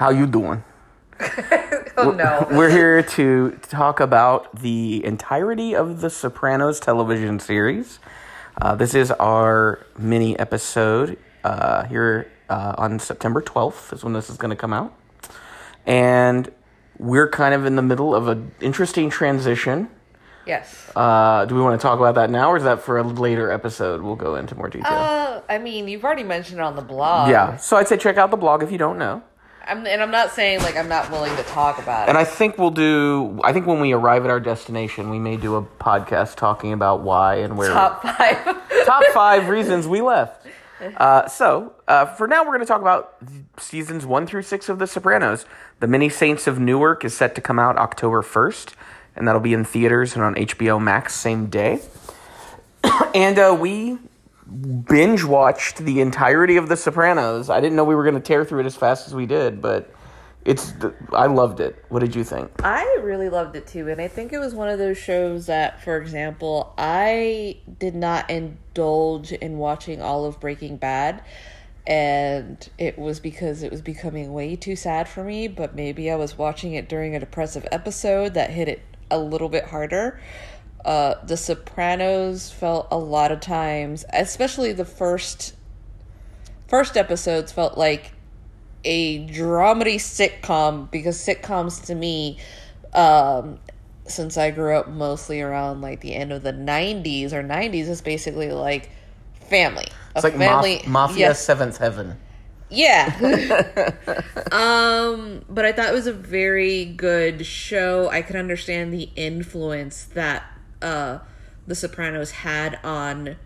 How you doing? Oh no. We're here to talk about the entirety of the Sopranos television series. Uh, this is our mini episode uh, here uh, on September 12th, is when this is going to come out. And we're kind of in the middle of an interesting transition. Yes. Uh, do we want to talk about that now, or is that for a later episode? We'll go into more detail. Uh, I mean, you've already mentioned it on the blog. yeah, so I'd say check out the blog if you don't know. I'm, and I'm not saying like I'm not willing to talk about it. And. I think we'll do. I think when we arrive at our destination, we may do a podcast talking about why and where. Top five. top five reasons we left. Uh, so, uh, for now, we're going to talk about seasons one through six of The Sopranos. The Many Saints of Newark is set to come out October 1st, and that'll be in theaters and on HBO Max same day. and uh, we binge watched the entirety of The Sopranos. I didn't know we were going to tear through it as fast as we did, but it's. I loved it. What did you think? I really loved it too, and I think it was one of those shows that, for example, I did not indulge in watching all of Breaking Bad, and it was because it was becoming way too sad for me. But maybe I was watching it during a depressive episode that hit it a little bit harder. Uh, the Sopranos felt a lot of times, especially the first first episodes, felt like a dramedy sitcom because sitcoms to me um since i grew up mostly around like the end of the 90s or 90s is basically like family. It's like Maf- Mafia yes, Seventh Heaven. yeah. Um but i thought it was a very good show. I could understand the influence that uh the sopranos had on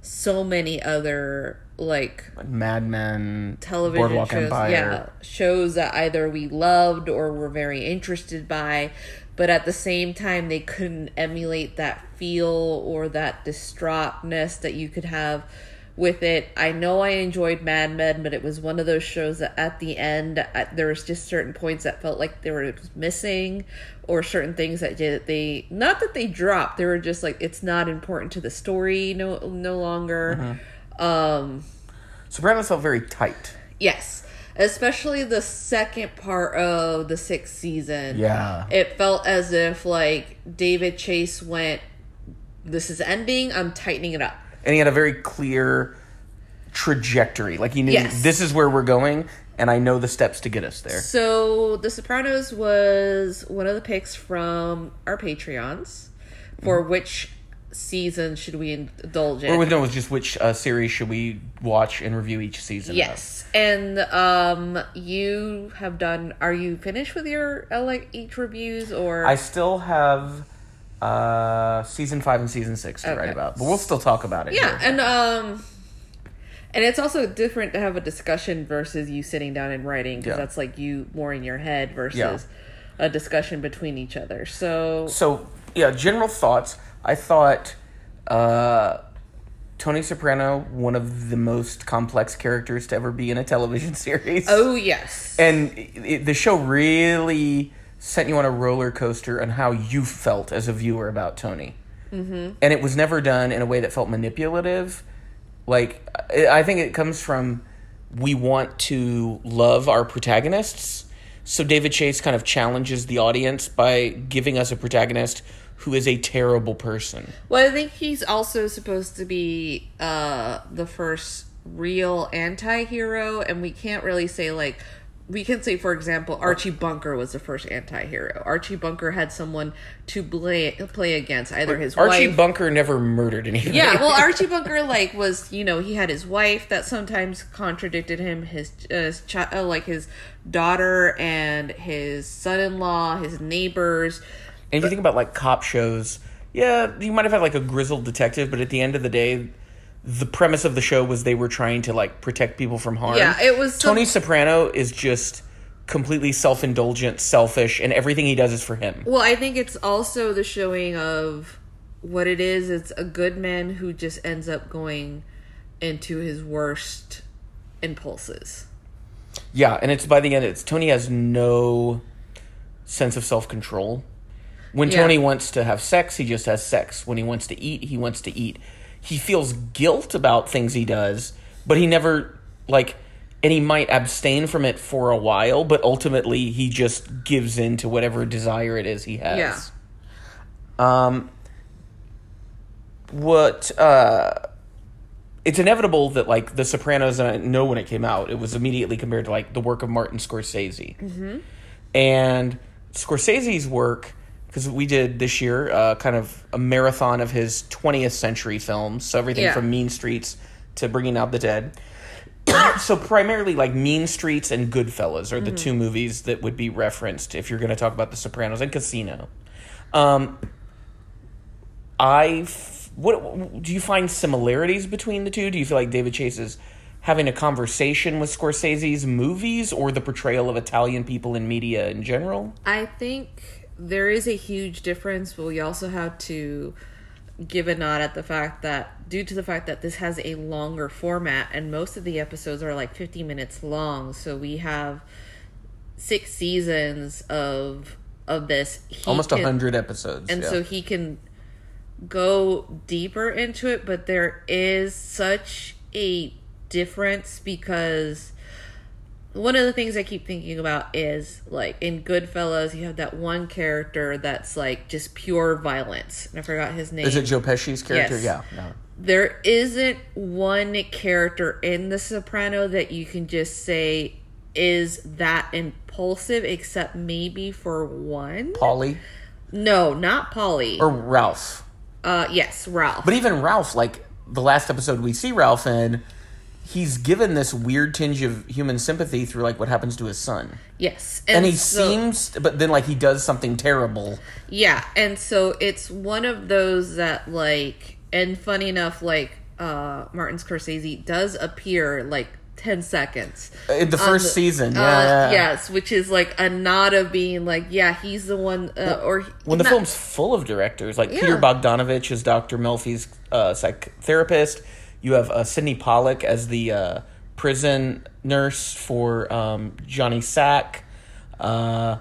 so many other like Mad Men, television Boardwalk shows Empire. yeah shows that either we loved or were very interested by but at the same time they couldn't emulate that feel or that distraughtness that you could have with it i know i enjoyed mad men but it was one of those shows that at the end uh, there was just certain points that felt like they were missing or certain things that did they not that they dropped they were just like it's not important to the story no no longer um Sopranos felt very tight. Yes, especially the second part of the sixth season. Yeah. It felt as if like David Chase went, "This is ending. I'm tightening it up." And he had a very clear trajectory. Like he knew Yes. this is where we're going, and I know the steps to get us there. So, The Sopranos was one of the picks from our Patreons for which season should we indulge in? Or with no, it was just which uh, series should we watch and review each season? of. Yes, and um, you have done. Are you finished with your uh, like each reviews or? I still have uh, season five and season six to write about, but we'll still talk about it. Yeah, here. and um, and it's also different to have a discussion versus you sitting down and writing because Yeah. that's like you more in your head versus Yeah. a discussion between each other. So So yeah, general thoughts. I thought uh, Tony Soprano one of the most complex characters to ever be in a television series. oh yes, and it, the show really sent you on a roller coaster on how you felt as a viewer about Tony. Mm-hmm. And it was never done in a way that felt manipulative. Like, I I think it comes from we want to love our protagonists. So David Chase kind of challenges the audience by giving us a protagonist who is a terrible person. well I think he's also supposed to be uh the first real anti-hero and we can't really say like we can say for example Archie Bunker was the first anti-hero. Archie Bunker had someone to play play against either his Archie wife Bunker never murdered anybody. Yeah, well, Archie Bunker like was you know he had his wife that sometimes contradicted him, his uh, his chi- uh, like his daughter and his son-in-law, his neighbors. And if you think about like cop shows, yeah, you might have had like a grizzled detective, but at the end of the day, the premise of the show was they were trying to like protect people from harm. Yeah, it was some- Tony Soprano is just completely self-indulgent, selfish, and everything he does is for him. Well, I think it's also the showing of what it is. It's a good man who just ends up going into his worst impulses. Yeah, and it's by the end, it's Tony has no sense of self-control. When Yeah. Tony wants to have sex, he just has sex. When he wants to eat, he wants to eat. He feels guilt about things he does, but he never like and he might abstain from it for a while, but ultimately he just gives in to whatever desire it is he has. Yeah. Um, what uh, it's inevitable that like The Sopranos, and I know when it came out, it was immediately compared to like the work of Martin Scorsese, mm-hmm. and Scorsese's work because we did this year uh, kind of a marathon of his 20th century films, so everything Yeah. from Mean Streets to Bringing Out the Dead. so primarily like Mean Streets and Goodfellas are the two movies that would be referenced if you're going to talk about The Sopranos and Casino. Um, I f- what do you find similarities between the two? Do you feel like David Chase is having a conversation with Scorsese's movies or the portrayal of Italian people in media in general? I think there is a huge difference, but we also have to give a nod at the fact that due to the fact that this has a longer format and most of the episodes are like 50 minutes long, so we have six seasons of of this. He Almost a can- hundred episodes. and yeah. so he can go deeper into it but there is such a difference because one of the things I keep thinking about is like in Goodfellas, you have that one character that's like just pure violence, and I forgot his name. is it Joe Pesci's character? Yes. Yeah. No. there isn't one character in The Soprano that you can just say is that impulsive, except maybe for one. Paulie No, not Paulie. or Ralph. Uh, yes, Ralph. But even Ralph, like the last episode we see Ralph in, he's given this weird tinge of human sympathy through like what happens to his son. yes, And he so- seems but then like he does something terrible. Yeah, and so it's one of those that like, and funny enough, like uh Martin Scorsese does appear like ten seconds. In the first the- season, yeah, uh, yeah. Yes, which is like a nod of being like, yeah, he's the one, uh, or when the not- film's full of directors, like Peter Bogdanovich is Dr. Melfi's uh, psychotherapist, you have uh, Sydney Pollack as the uh, prison nurse for um, Johnny Sack. Uh,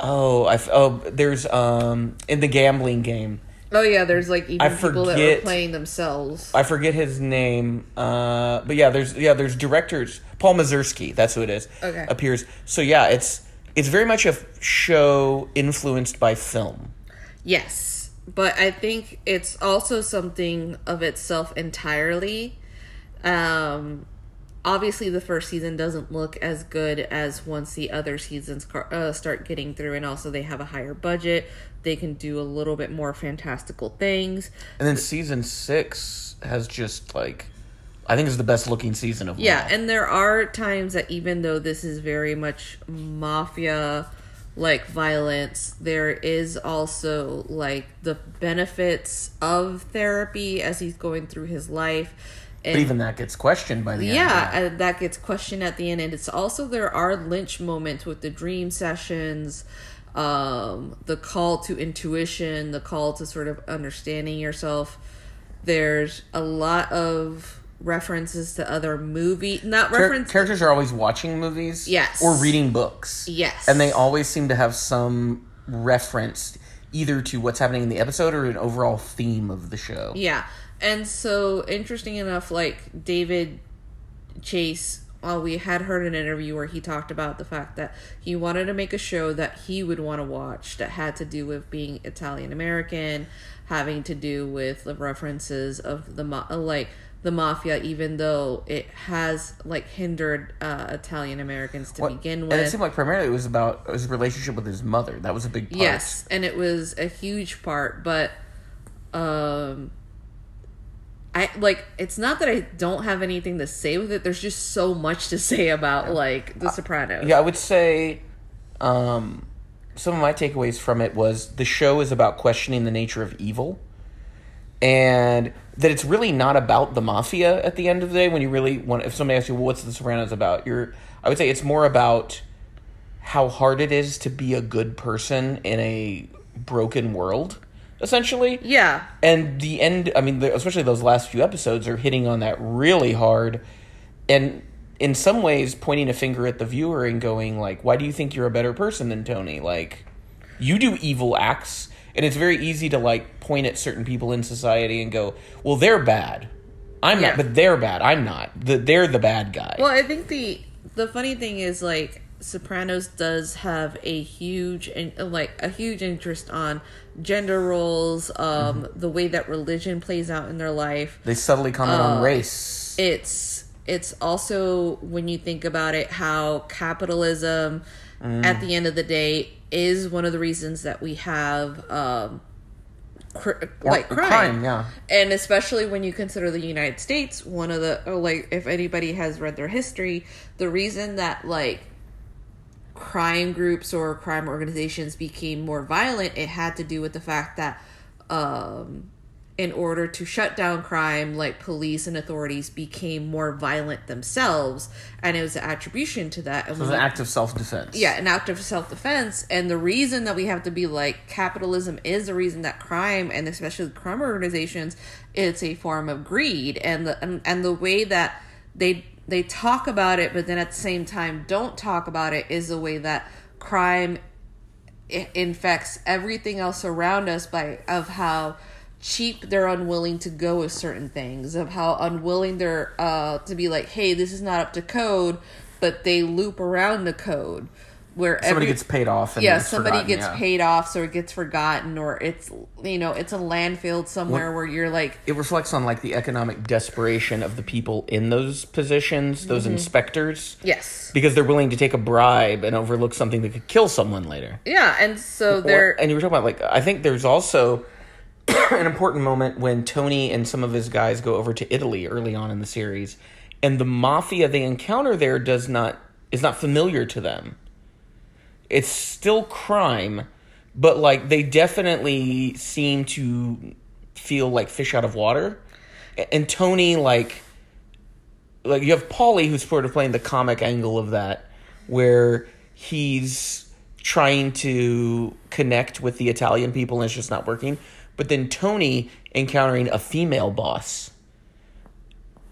oh, I f- oh, there's um, in the gambling game. Oh yeah, there's like even I people that are playing themselves. I forget his name, uh, but yeah, there's yeah, there's directors. Paul Mazursky, that's who it is. Okay. appears. So yeah, it's it's very much a show influenced by film. Yes, but I think it's also something of itself entirely. Um, obviously, the first season doesn't look as good as once the other seasons car- uh, start getting through, and also they have a higher budget. They can do a little bit more fantastical things. And then season six has just like, I think is the best looking season of Yeah, all. and there are times that even though this is very much mafia like violence, there is also like the benefits of therapy as he's going through his life. And but even that gets questioned by the end. yeah, that gets questioned at the end. And it's also there are lynch moments with the dream sessions, um, the call to intuition, the call to sort of understanding yourself. There's a lot of references to other movie, not Char- reference. characters are always watching movies, Yes. or reading books, Yes. and they always seem to have some reference either to what's happening in the episode or an overall theme of the show. Yeah. And so interesting enough, like David Chase, well, we had heard an interview where he talked about the fact that he wanted to make a show that he would want to watch that had to do with being Italian American, having to do with the references of the like the mafia, even though it has like hindered uh, Italian Americans to What- begin with. and it seemed like primarily it was about his relationship with his mother. That was a big part. Yes, and it was a huge part, but um I like it's not that I don't have anything to say with it. There's just so much to say about like The Sopranos. Yeah, I would say um, some of my takeaways from it was the show is about questioning the nature of evil, and that it's really not about the mafia at the end of the day. When you really want, if somebody asks you, well, "What's The Sopranos about?" You're, I would say it's more about how hard it is to be a good person in a broken world, essentially. Yeah. And the end, I mean, the, especially those last few episodes are hitting on that really hard, and in some ways pointing a finger at the viewer and going like, "Why do you think you're a better person than Tony? Like, you do evil acts." And it's very easy to like point at certain people in society and go, "Well, they're bad. I'm Yeah. not, but they're bad. I'm not. The, they're the bad guy. Well, I think the the funny thing is like Sopranos does have a huge and like a huge interest on gender roles, um, the way that religion plays out in their life. they subtly comment Uh, on race. It's it's also when you think about it, how capitalism, at the end of the day, is one of the reasons that we have um, cr- like crime. crime, yeah. And especially when you consider the United States, one of the or like if anybody has read their history, the reason that like crime groups or crime organizations became more violent, it had to do with the fact that um in order to shut down crime, like police and authorities became more violent themselves, and it was an attribution to that. It was an you- act of self defense. yeah, an act of self defense. And the reason that we have to be like capitalism is the reason that crime and especially crime organizations, it's a form of greed. And the and, and the way that they they talk about it, but then at the same time don't talk about it is the way that crime infects everything else around us by of how cheap they're unwilling to go with certain things of how unwilling they're uh to be like hey this is not up to code but they loop around the code where Somebody every, gets paid off. And yeah somebody gets yeah. paid off so it gets forgotten or it's you know it's a landfill somewhere where you're like It reflects on like the economic desperation of the people in those positions, those Mm-hmm. inspectors, yes because they're willing to take a bribe and overlook something that could kill someone later. yeah and so Or- they're and you were talking about like I think there's also an important moment when Tony and some of his guys go over to Italy early on in the series, and the mafia they encounter there does not is not familiar to them. It's still crime, but like they definitely seem to feel like fish out of water. And Tony like like you have Paulie who's sort of playing the comic angle of that, where he's trying to connect with the Italian people and it's just not working. But then Tony encountering a female boss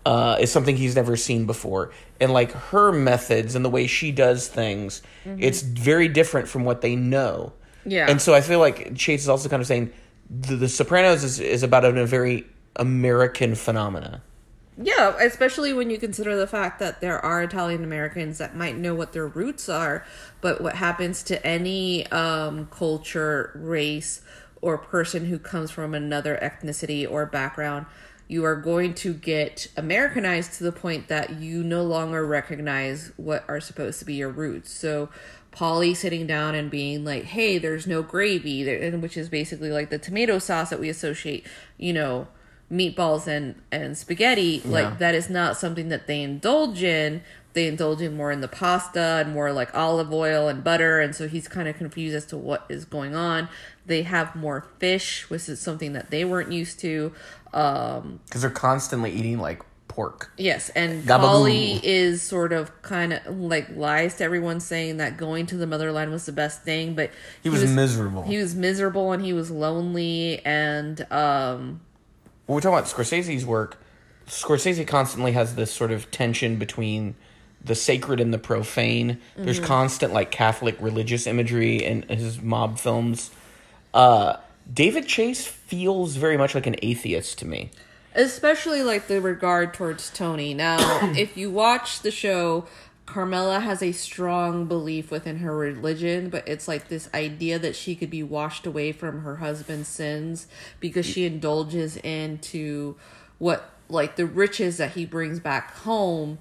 uh, is something he's never seen before. And like her methods and the way she does things, it's very different from what they know. Yeah. And so I feel like Chase is also kind of saying the, the Sopranos is, is about a, a very American phenomena. Yeah, especially when you consider the fact that there are Italian Americans that might know what their roots are, but what happens to any um, culture, race, or person who comes from another ethnicity or background, you are going to get Americanized to the point that you no longer recognize what are supposed to be your roots. So, Paulie sitting down and being like, "Hey, there's no gravy," which is basically like the tomato sauce that we associate, you know, meatballs and and spaghetti. Yeah. Like that is not something that they indulge in. They indulge in more in the pasta and more like olive oil and butter, and so he's kind of confused as to what is going on. They have more fish, which is something that they weren't used to. Um, Because they're constantly eating like pork. Yes, and Gabbagool. Paulie is sort of kind of like lies to everyone, saying that going to the motherland was the best thing, but He was miserable. He was miserable and he was lonely, and um, when we talk about Scorsese's work, Scorsese constantly has this sort of tension between the sacred and the profane. There's constant like Catholic religious imagery in his mob films. Uh, David Chase feels very much like an atheist to me. especially like the regard towards Tony. Now, if you watch the show, Carmela has a strong belief within her religion, but it's like this idea that she could be washed away from her husband's sins because she indulges into what like the riches that he brings back home.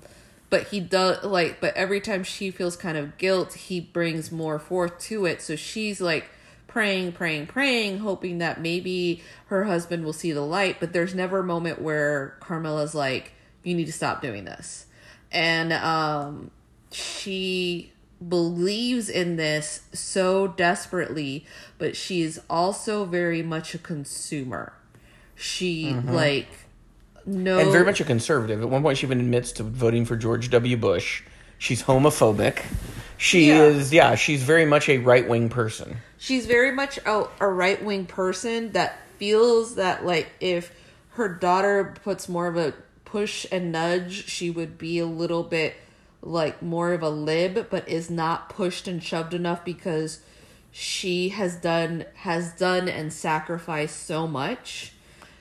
But he does like, but every time she feels kind of guilt, he brings more forth to it. So she's like praying, praying, praying, hoping that maybe her husband will see the light. But there's never a moment where Carmela's like, "You need to stop doing this," and um, she believes in this so desperately, but she's also very much a consumer. She like no And very much a conservative. At one point, she even admits to voting for George W. Bush. She's homophobic. She Yeah. is, yeah, she's very much a right wing person. she's very much a, a right wing person that feels that like if her daughter puts more of a push and nudge, she would be a little bit like more of a lib, but is not pushed and shoved enough because she has done has done and sacrificed so much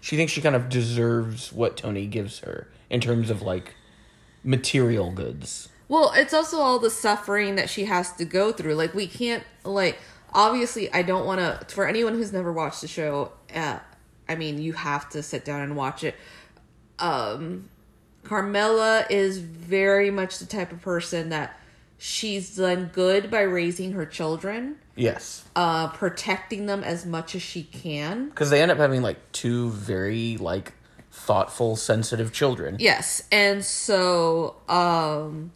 she thinks she kind of deserves what Tony gives her in terms of like material goods. Well, it's also all the suffering that she has to go through. Like we can't like obviously I don't want to for anyone who's never watched the show, uh, I mean, you have to sit down and watch it. Um Carmela is very much the type of person that she's done good by raising her children, Yes, uh protecting them as much as she can. because they end up having like two very like thoughtful, sensitive children. Yes, and so um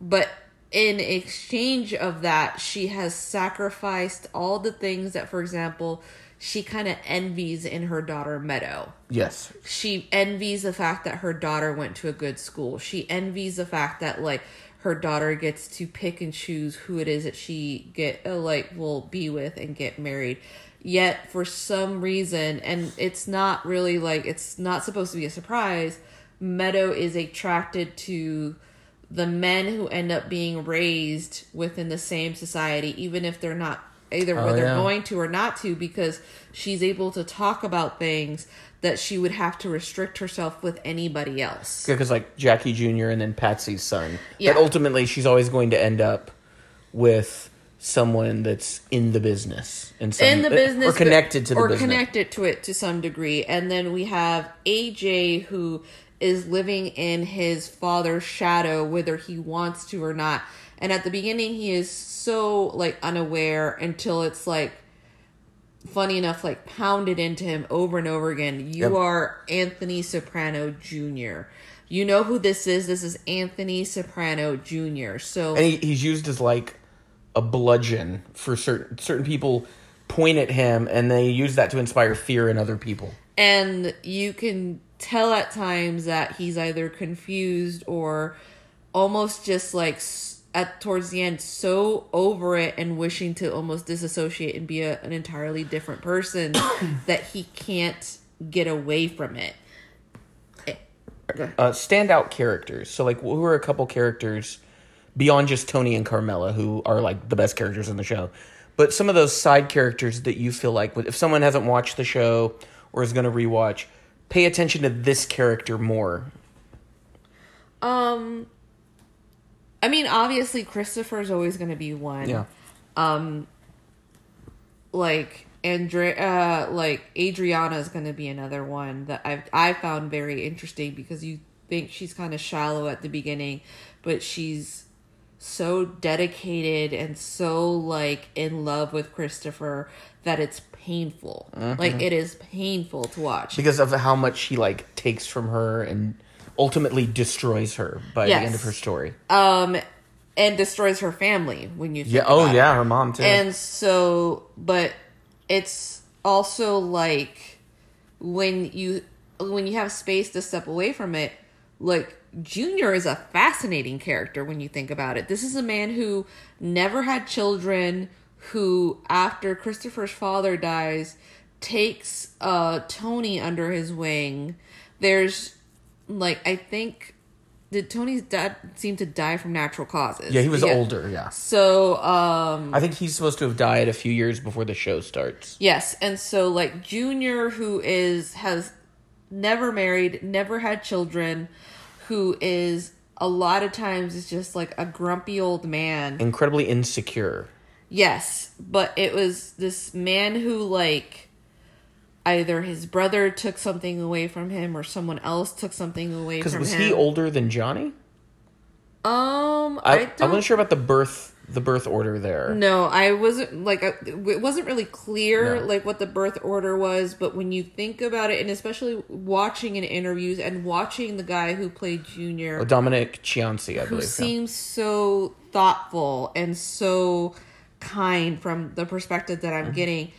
but in exchange of that, she has sacrificed all the things that for example, she kind of envies in her daughter Meadow. Yes, She envies the fact that her daughter went to a good school. She envies the fact that like her daughter gets to pick and choose who it is that she get uh, like will be with and get married. Yet for some reason, and it's not really like it's not supposed to be a surprise. Meadow is attracted to the men who end up being raised within the same society, even if they're not either Oh, whether yeah. going to or not to, because she's able to talk about things that she would have to restrict herself with anybody else. because like Jackie Jr. and then Patsy's son. Yeah. That ultimately she's always going to end up with someone that's in the business in, some, in the uh, business or connected to the or business. connected to it to some degree and then we have aj who is living in his father's shadow whether he wants to or not. And at the beginning he is so like unaware until it's like funny enough like pounded into him over and over again. You Yep. are anthony soprano jr you know who this is? This is anthony soprano jr so and he, he's used as like a bludgeon for certain certain people point at him and they use that to inspire fear in other people. And you can tell at times that he's either confused or almost just like at towards the end so over it and wishing to almost disassociate and be a, an entirely different person that he can't get away from it. Uh, standout characters. So like who are a couple characters beyond just tony and carmela who are like the best characters in the show? But some of those side characters that you feel like if someone hasn't watched the show or is going to rewatch pay attention to this character more. Um i mean obviously christopher's always going to be one. Yeah. Um, like Andre uh like Adriana is going to be another one that I've I found very interesting because you think she's kind of shallow at the beginning but she's so dedicated and so like in love with Christopher that it's painful. Like it is painful to watch. because of how much he like takes from her and ultimately destroys her by the end of her story. Um and destroys her family when you think yeah oh yeah her mom too. And so, but it's also like when you when you have space to step away from it, like Junior is a fascinating character when you think about it. This is a man who never had children, who after Christopher's father dies, takes uh Tony under his wing. There's like I think did Tony's dad seem to die from natural causes? yeah he was older yeah So um i think he's supposed to have died a few years before the show starts Yes, and so like Junior, who is has never married, never had children, who is a lot of times is just like a grumpy old man. incredibly insecure Yes, but it was this man who like either his brother took something away from him or someone else took something away because from was him. he older than johnny Um, I, I, I, wasn't sure about the birth the birth order there. No, I wasn't like I- it wasn't really clear No. like what the birth order was, but when you think about it, and especially watching in interviews and watching the guy who played Junior, Oh, Dominic Chianese, I who believe. yeah. seems so thoughtful and so kind from the perspective that I'm Mm-hmm. getting,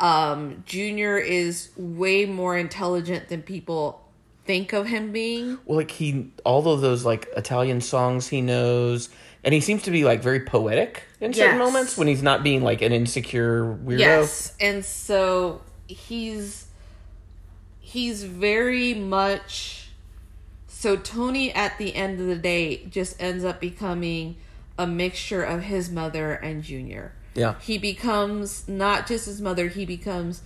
um, Junior is way more intelligent than people think of him being. Well, like he, all of those like Italian songs he knows, and he seems to be like very poetic in certain Yes. moments when he's not being like an insecure weirdo. Yes, and so he's he's very much so Tony at the end of the day just ends up becoming a mixture of his mother and Junior. Yeah. He becomes not just his mother, he becomes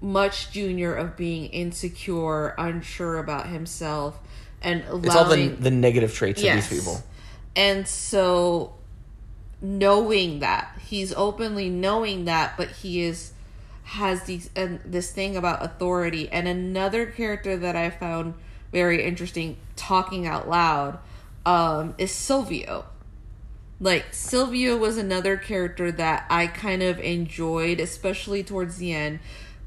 much junior of being insecure, unsure about himself, and allowing It's all the the negative traits Yes. of these people. And so knowing that he's openly knowing that but he is has these and this thing about authority and another character that I found very interesting talking out loud um is Silvio. Like Silvio was another character that I kind of enjoyed especially towards the end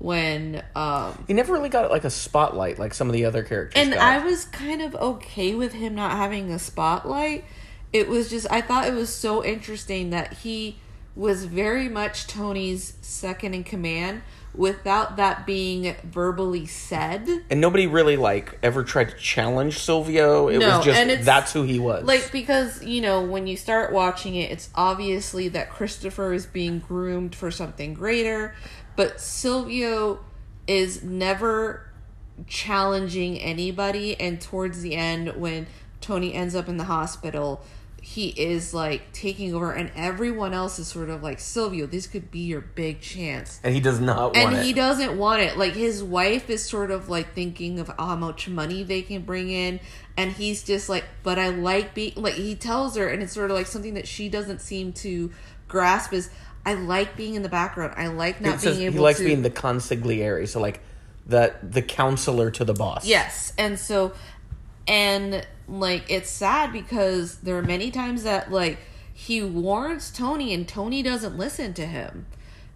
when um He never really got like a spotlight like some of the other characters. and got. I was kind of okay with him not having a spotlight. It was just I thought it was so interesting that he was very much Tony's second in command without that being verbally said. and nobody really like ever tried to challenge Silvio. It No, was just that's who he was. Like because, you know, when you start watching it, it's obviously that Christopher is being groomed for something greater, but Silvio is never challenging anybody and towards the end when Tony ends up in the hospital, he is like taking over and everyone else is sort of like Silvio, this could be your big chance and he does not want and it. he doesn't want it like his wife is sort of like thinking of how much money they can bring in and he's just like but i like being like he tells her and it's sort of like something that she doesn't seem to grasp is i like being in the background i like not It says being able he likes to being the consigliere, so like that the counselor to the boss. Yes. And so and like it's sad because there are many times that like he warns Tony and Tony doesn't listen to him.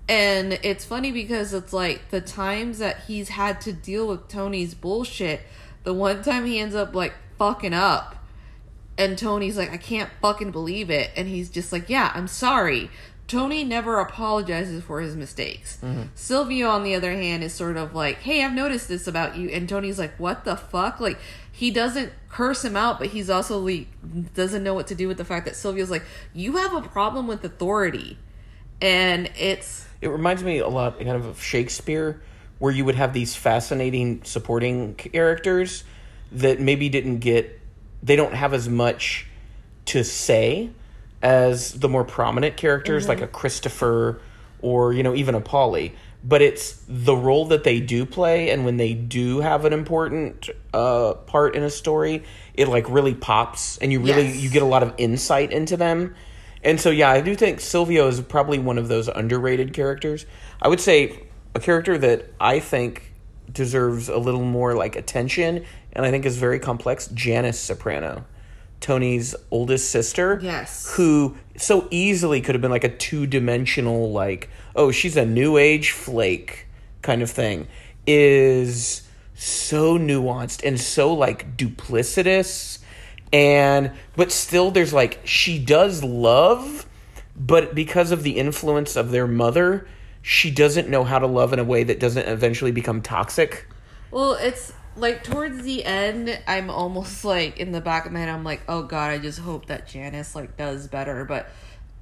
And it's funny because it's like the times that he's had to deal with Tony's bullshit, the one time he ends up like fucking up and Tony's like, I can't fucking believe it. And he's just like, Yeah, I'm sorry. Tony never apologizes for his mistakes. Mm-hmm. Silvio, on the other hand, is sort of like, Hey, I've noticed this about you. And Tony's like, What the fuck? Like, he doesn't curse him out, but he's also like, doesn't know what to do with the fact that Silvio's like, You have a problem with authority. And it's, It reminds me a lot kind of of Shakespeare, where you would have these fascinating supporting characters that maybe didn't get, they don't have as much to say as the more prominent characters, like a Christopher or, you know, even a Paulie. But it's the role that they do play, and when they do have an important uh, part in a story, it like really pops, and you really Yes. you get a lot of insight into them. And so, yeah, I do think Silvio is probably one of those underrated characters. I would say a character that I think deserves a little more like attention, and I think is very complex. Janice Soprano, Tony's oldest sister. Yes. Who so easily could have been like a two dimensional, like, oh, she's a new age flake kind of thing, is so nuanced and so like duplicitous and but still there's like she does love but because of the influence of their mother she doesn't know how to love in a way that doesn't eventually become toxic well, it's like towards the end, I'm almost like in the back of my head, I'm like, oh god, I just hope that Janice like does better. But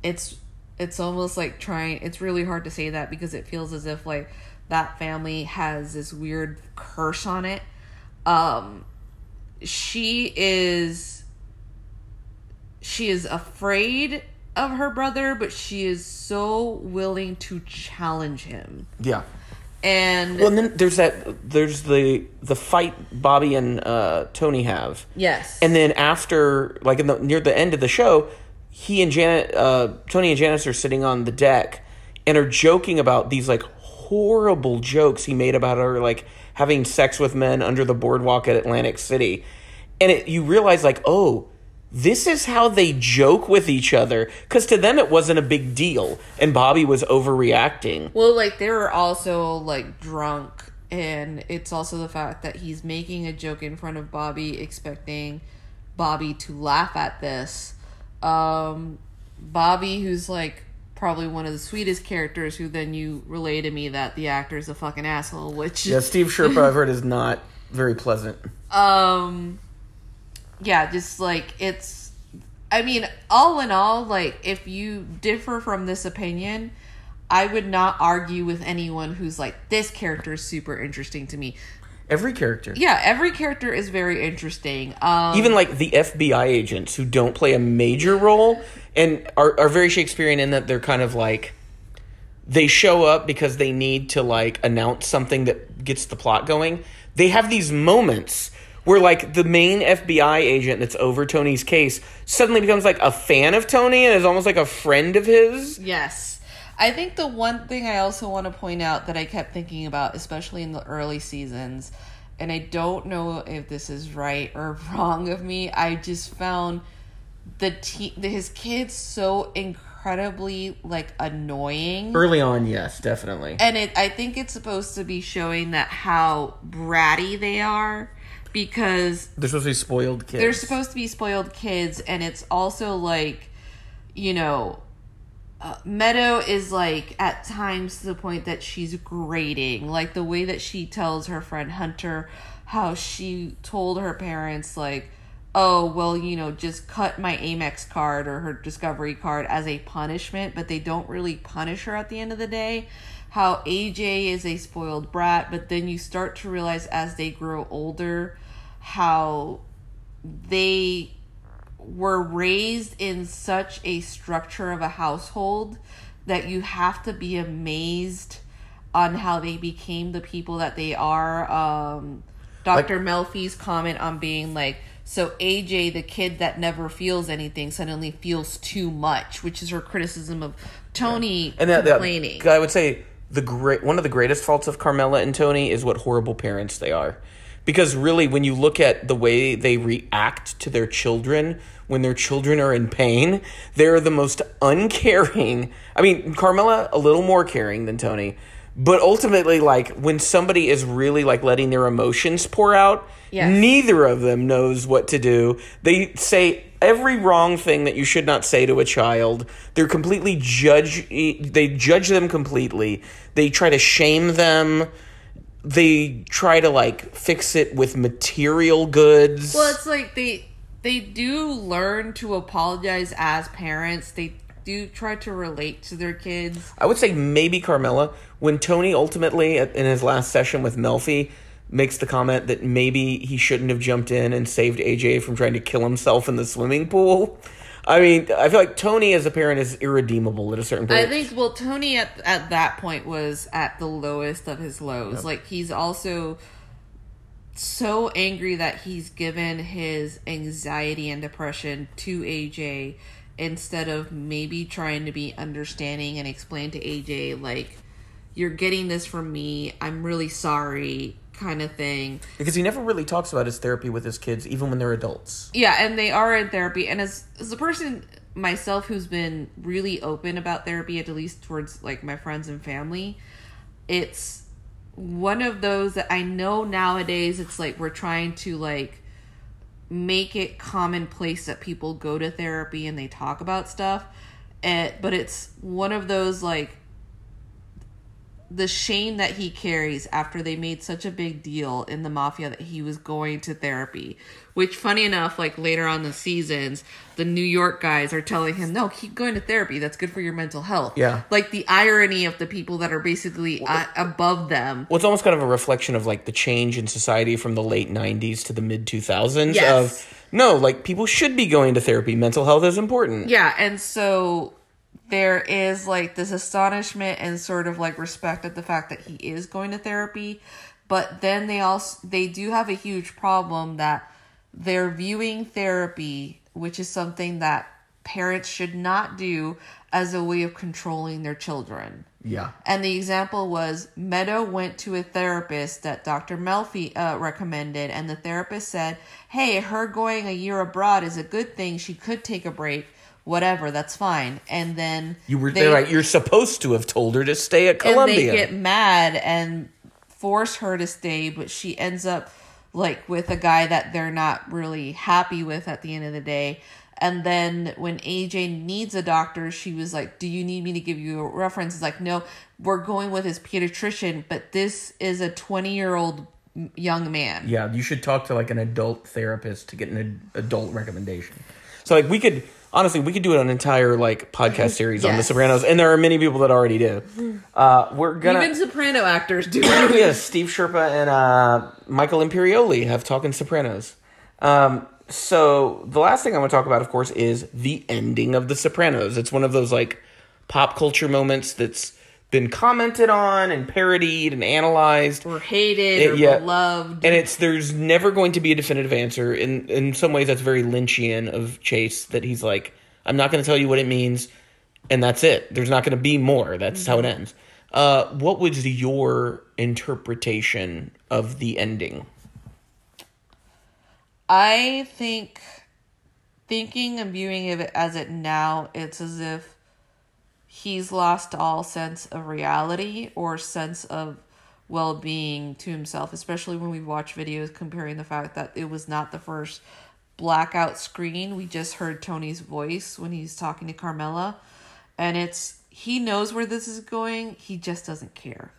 it's it's almost like trying. It's really hard to say that because it feels as if like that family has this weird curse on it. Um, she is she is afraid of her brother, but she is so willing to challenge him. yeah And well and then there's that there's the the fight bobby and uh tony have. Yes, And then after, like in the near the end of the show, he and Janet, uh, Tony and Janice are sitting on the deck and are joking about these like horrible jokes he made about her like having sex with men under the boardwalk at Atlantic City, and it, you realize like, oh, this is how they joke with each other because to them it wasn't a big deal, and Bobby was overreacting. Well, like they were also like drunk, and it's also the fact that he's making a joke in front of Bobby, expecting Bobby to laugh at this. Um, Bobby, who's like probably one of the sweetest characters, who then you relay to me that the actor is a fucking asshole, which Yeah, Steve Schirripa I've heard is not very pleasant. um yeah just like it's i mean all in all like if you differ from this opinion i would not argue with anyone who's like this character is super interesting to me Every character. yeah every character is very interesting um even like the FBI agents who don't play a major role and are, are very Shakespearean in that they're kind of like they show up because they need to like announce something that gets the plot going. They have these moments where like the main FBI agent that's over Tony's case suddenly becomes like a fan of Tony and is almost like a friend of his. Yes. I think the one thing I also want to point out that I kept thinking about, especially in the early seasons, and I don't know if this is right or wrong of me, I just found the te- his kids so incredibly like annoying. Early on, yes, definitely. And it I think it's supposed to be showing that how bratty they are because They're supposed to be spoiled kids. they're supposed to be spoiled kids and it's also like you know uh, meadow is like at times to the point that she's grating like the way that she tells her friend hunter how she told her parents like oh well you know just cut my amex card or her discovery card as a punishment but they don't really punish her at the end of the day how aj is a spoiled brat but then you start to realize as they grow older how they were raised in such a structure of a household that you have to be amazed on how they became the people that they are. Um, Dr. Melfi's comment on being like, so AJ, the kid that never feels anything, suddenly feels too much, which is her criticism of Tony and that, that- complaining. I would say the great one of the greatest faults of Carmela and Tony is what horrible parents they are. Because really, when you look at the way they react to their children when their children are in pain, they're the most uncaring. I mean, Carmela a little more caring than Tony, but ultimately, like when somebody is really like letting their emotions pour out, Yes. neither of them knows what to do. They say every wrong thing that you should not say to a child. They're completely judge. They judge them completely. They try to shame them. They try to like fix it with material goods. Well, it's like they they do learn to apologize as parents. They do try to relate to their kids. I would say maybe Carmela when Tony ultimately in his last session with Melfi makes the comment that maybe he shouldn't have jumped in and saved AJ from trying to kill himself in the swimming pool. I mean, I feel like Tony as a parent is irredeemable at a certain point. I think well Tony at at that point was at the lowest of his lows. Like he's also so angry that he's given his anxiety and depression to AJ instead of maybe trying to be understanding and explain to AJ like you're getting this from me. I'm really sorry kind of thing. because he never really talks about his therapy with his kids, even when they're adults. Yeah, and they are in therapy. And as as a person myself who's been really open about therapy, at least towards like my friends and family, it's one of those that I know nowadays. It's like we're trying to like make it commonplace that people go to therapy and they talk about stuff. And, but it's one of those like the shame that he carries after they made such a big deal in the mafia that he was going to therapy which funny enough like later on the seasons the new york guys are telling him no keep going to therapy that's good for your mental health Yeah. like the irony of the people that are basically uh, above them Well, it's almost kind of a reflection of like the change in society from the late '90s to the mid 2000s. Yes. Of no, like people should be going to therapy. Mental health is important. yeah and so there is like this astonishment and sort of like respect at the fact that he is going to therapy but then they also they do have a huge problem that they're viewing therapy which is something that parents should not do as a way of controlling their children Yeah. and the example was Meadow went to a therapist that Dr. Melfi uh, recommended, and the therapist said, Hey, her going a year abroad is a good thing. She could take a break. Whatever, that's fine. And then You were they- right. You're supposed to have told her to stay at Columbia. and they get mad and force her to stay, but she ends up like with a guy that they're not really happy with at the end of the day. And then when AJ needs a doctor, she was like, "Do you need me to give you a reference?" It's like, "No, we're going with his pediatrician, but this is a 20-year-old young man." Yeah, you should talk to like an adult therapist to get an ad- adult recommendation. So like we could honestly we could do an entire like podcast series on The Yes. Sopranos, and there are many people that already do. Uh, we're gonna Even soprano actors do. yes, Steve Schirripa and uh, Michael Imperioli have talking Sopranos. Um, so the last thing I want to talk about, of course, is the ending of The Sopranos. It's one of those like pop culture moments that's been commented on and parodied and analyzed. Or hated It- or yeah. beloved. And it's there's never going to be a definitive answer. In in some ways, that's very Lynchian of Chase. That he's like, I'm not going to tell you what it means, and that's it. There's not going to be more. That's how it ends. Uh, what was your interpretation of the ending? I think thinking and viewing of it as it now, it's as if he's lost all sense of reality or sense of well being to himself, especially when we watch videos comparing the fact that it was not the first blackout screen. We just heard Tony's voice when he's talking to Carmela. And it's he knows where this is going, he just doesn't care.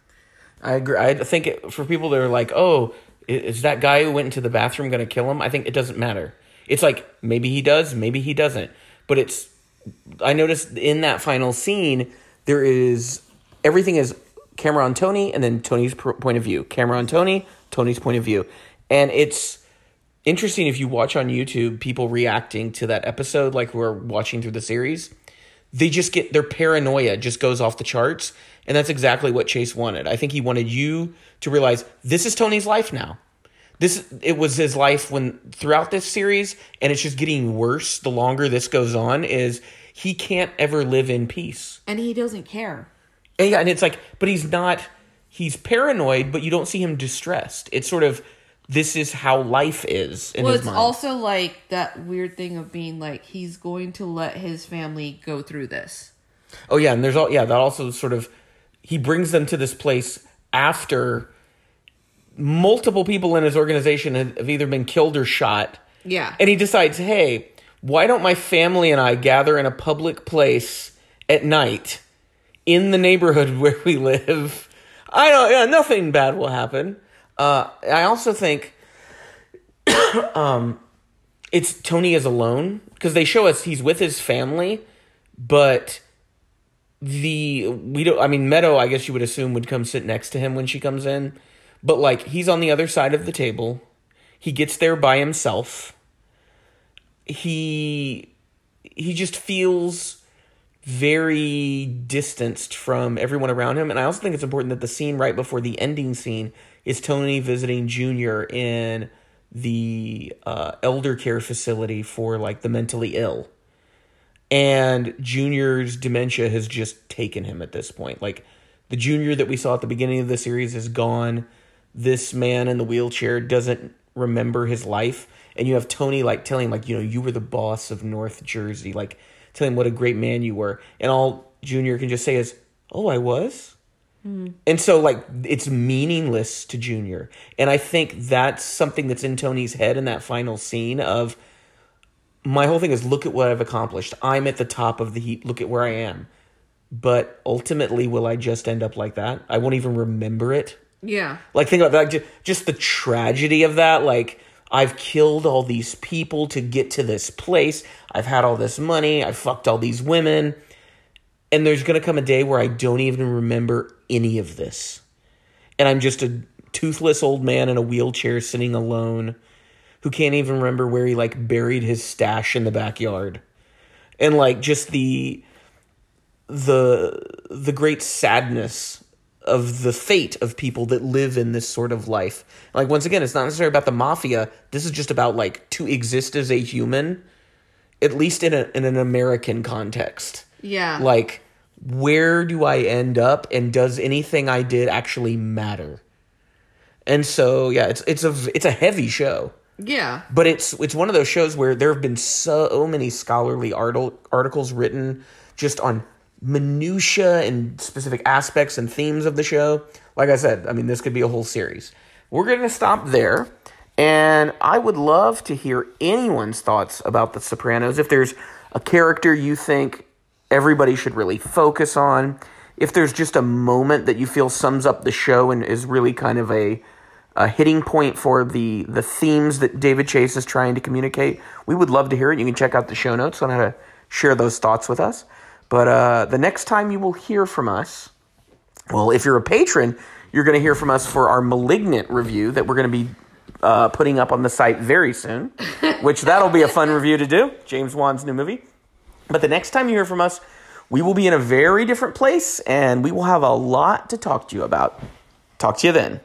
I agree. I think it, for people that are like, "Oh, is that guy who went into the bathroom going to kill him?" I think it doesn't matter. It's like maybe he does, maybe he doesn't. But it's. I noticed in that final scene there is everything is camera on Tony and then Tony's point of view. Camera on Tony, Tony's point of view, and it's interesting if you watch on YouTube people reacting to that episode like we're watching through the series. They just get their paranoia just goes off the charts, and that's exactly what Chase wanted. I think he wanted you to realize this is Tony's life now. This it was his life when throughout this series, and it's just getting worse the longer this goes on. Is he can't ever live in peace? And he doesn't care. And yeah, and it's like, but he's not. He's paranoid, but you don't see him distressed. It's sort of this is how life is in Well, it's mind. also like that weird thing of being like he's going to let his family go through this. Oh yeah, and there's all yeah that also sort of he brings them to this place after multiple people in his organization have either been killed or shot. Yeah. And he decides, hey, why don't my family and I gather in a public place at night in the neighborhood where we live? I don't. Yeah, nothing bad will happen. Uh, I also think um, it's Tony is alone because they show us he's with his family, but the we don't. I mean, Meadow. I guess you would assume would come sit next to him when she comes in, but like he's on the other side of the table. He gets there by himself. He he just feels very distanced from everyone around him. And I also think it's important that the scene right before the ending scene is Tony visiting Junior in the uh, elder care facility for like the mentally ill. And Junior's dementia has just taken him at this point. Like the Junior that we saw at the beginning of the series is gone. This man in the wheelchair doesn't remember his life. And you have Tony like telling him like, you know, you were the boss of North Jersey. Like telling him what a great man you were. And all Junior can just say is, Oh, I was? Hmm. And so like it's meaningless to Junior. And I think that's something that's in Tony's head in that final scene of my whole thing is look at what I've accomplished. I'm at the top of the heap. Look at where I am. But ultimately will I just end up like that? I won't even remember it. Yeah. Like think about that just, the tragedy of that like I've killed all these people to get to this place. I've had all this money. I've fucked all these women. And there's to come a day where I don't even remember any of this. And I'm just a toothless old man in a wheelchair sitting alone who can't even remember where he like buried his stash in the backyard. And like just the the the great sadness of the fate of people that live in this sort of life. Like once again, it's not necessarily about the mafia. This is just about like to exist as a human, at least in a in an American context. Yeah. Like where do I end up and does anything I did actually matter? And so yeah, it's it's a it's a heavy show. yeah. But it's it's one of those shows where there have been so many scholarly artil- articles written just on minutia and specific aspects and themes of the show. Like I said, I mean this could be a whole series. We're going to stop there. And I would love to hear anyone's thoughts about The Sopranos. If there's a character you think everybody should really focus on, if there's just a moment that you feel sums up the show and is really kind of a a hitting point for the the themes that David Chase is trying to communicate. We would love to hear it. You can check out the show notes on how to share those thoughts with us. But uh, the next time you will hear from us, well, if you're a patron, you're going to hear from us for our Malignant review that we're going to be uh, putting up on the site very soon, which that'll be a fun review to do. James Wan's new movie. But the next time you hear from us, we will be in a very different place and we will have a lot to talk to you about. Talk to you then.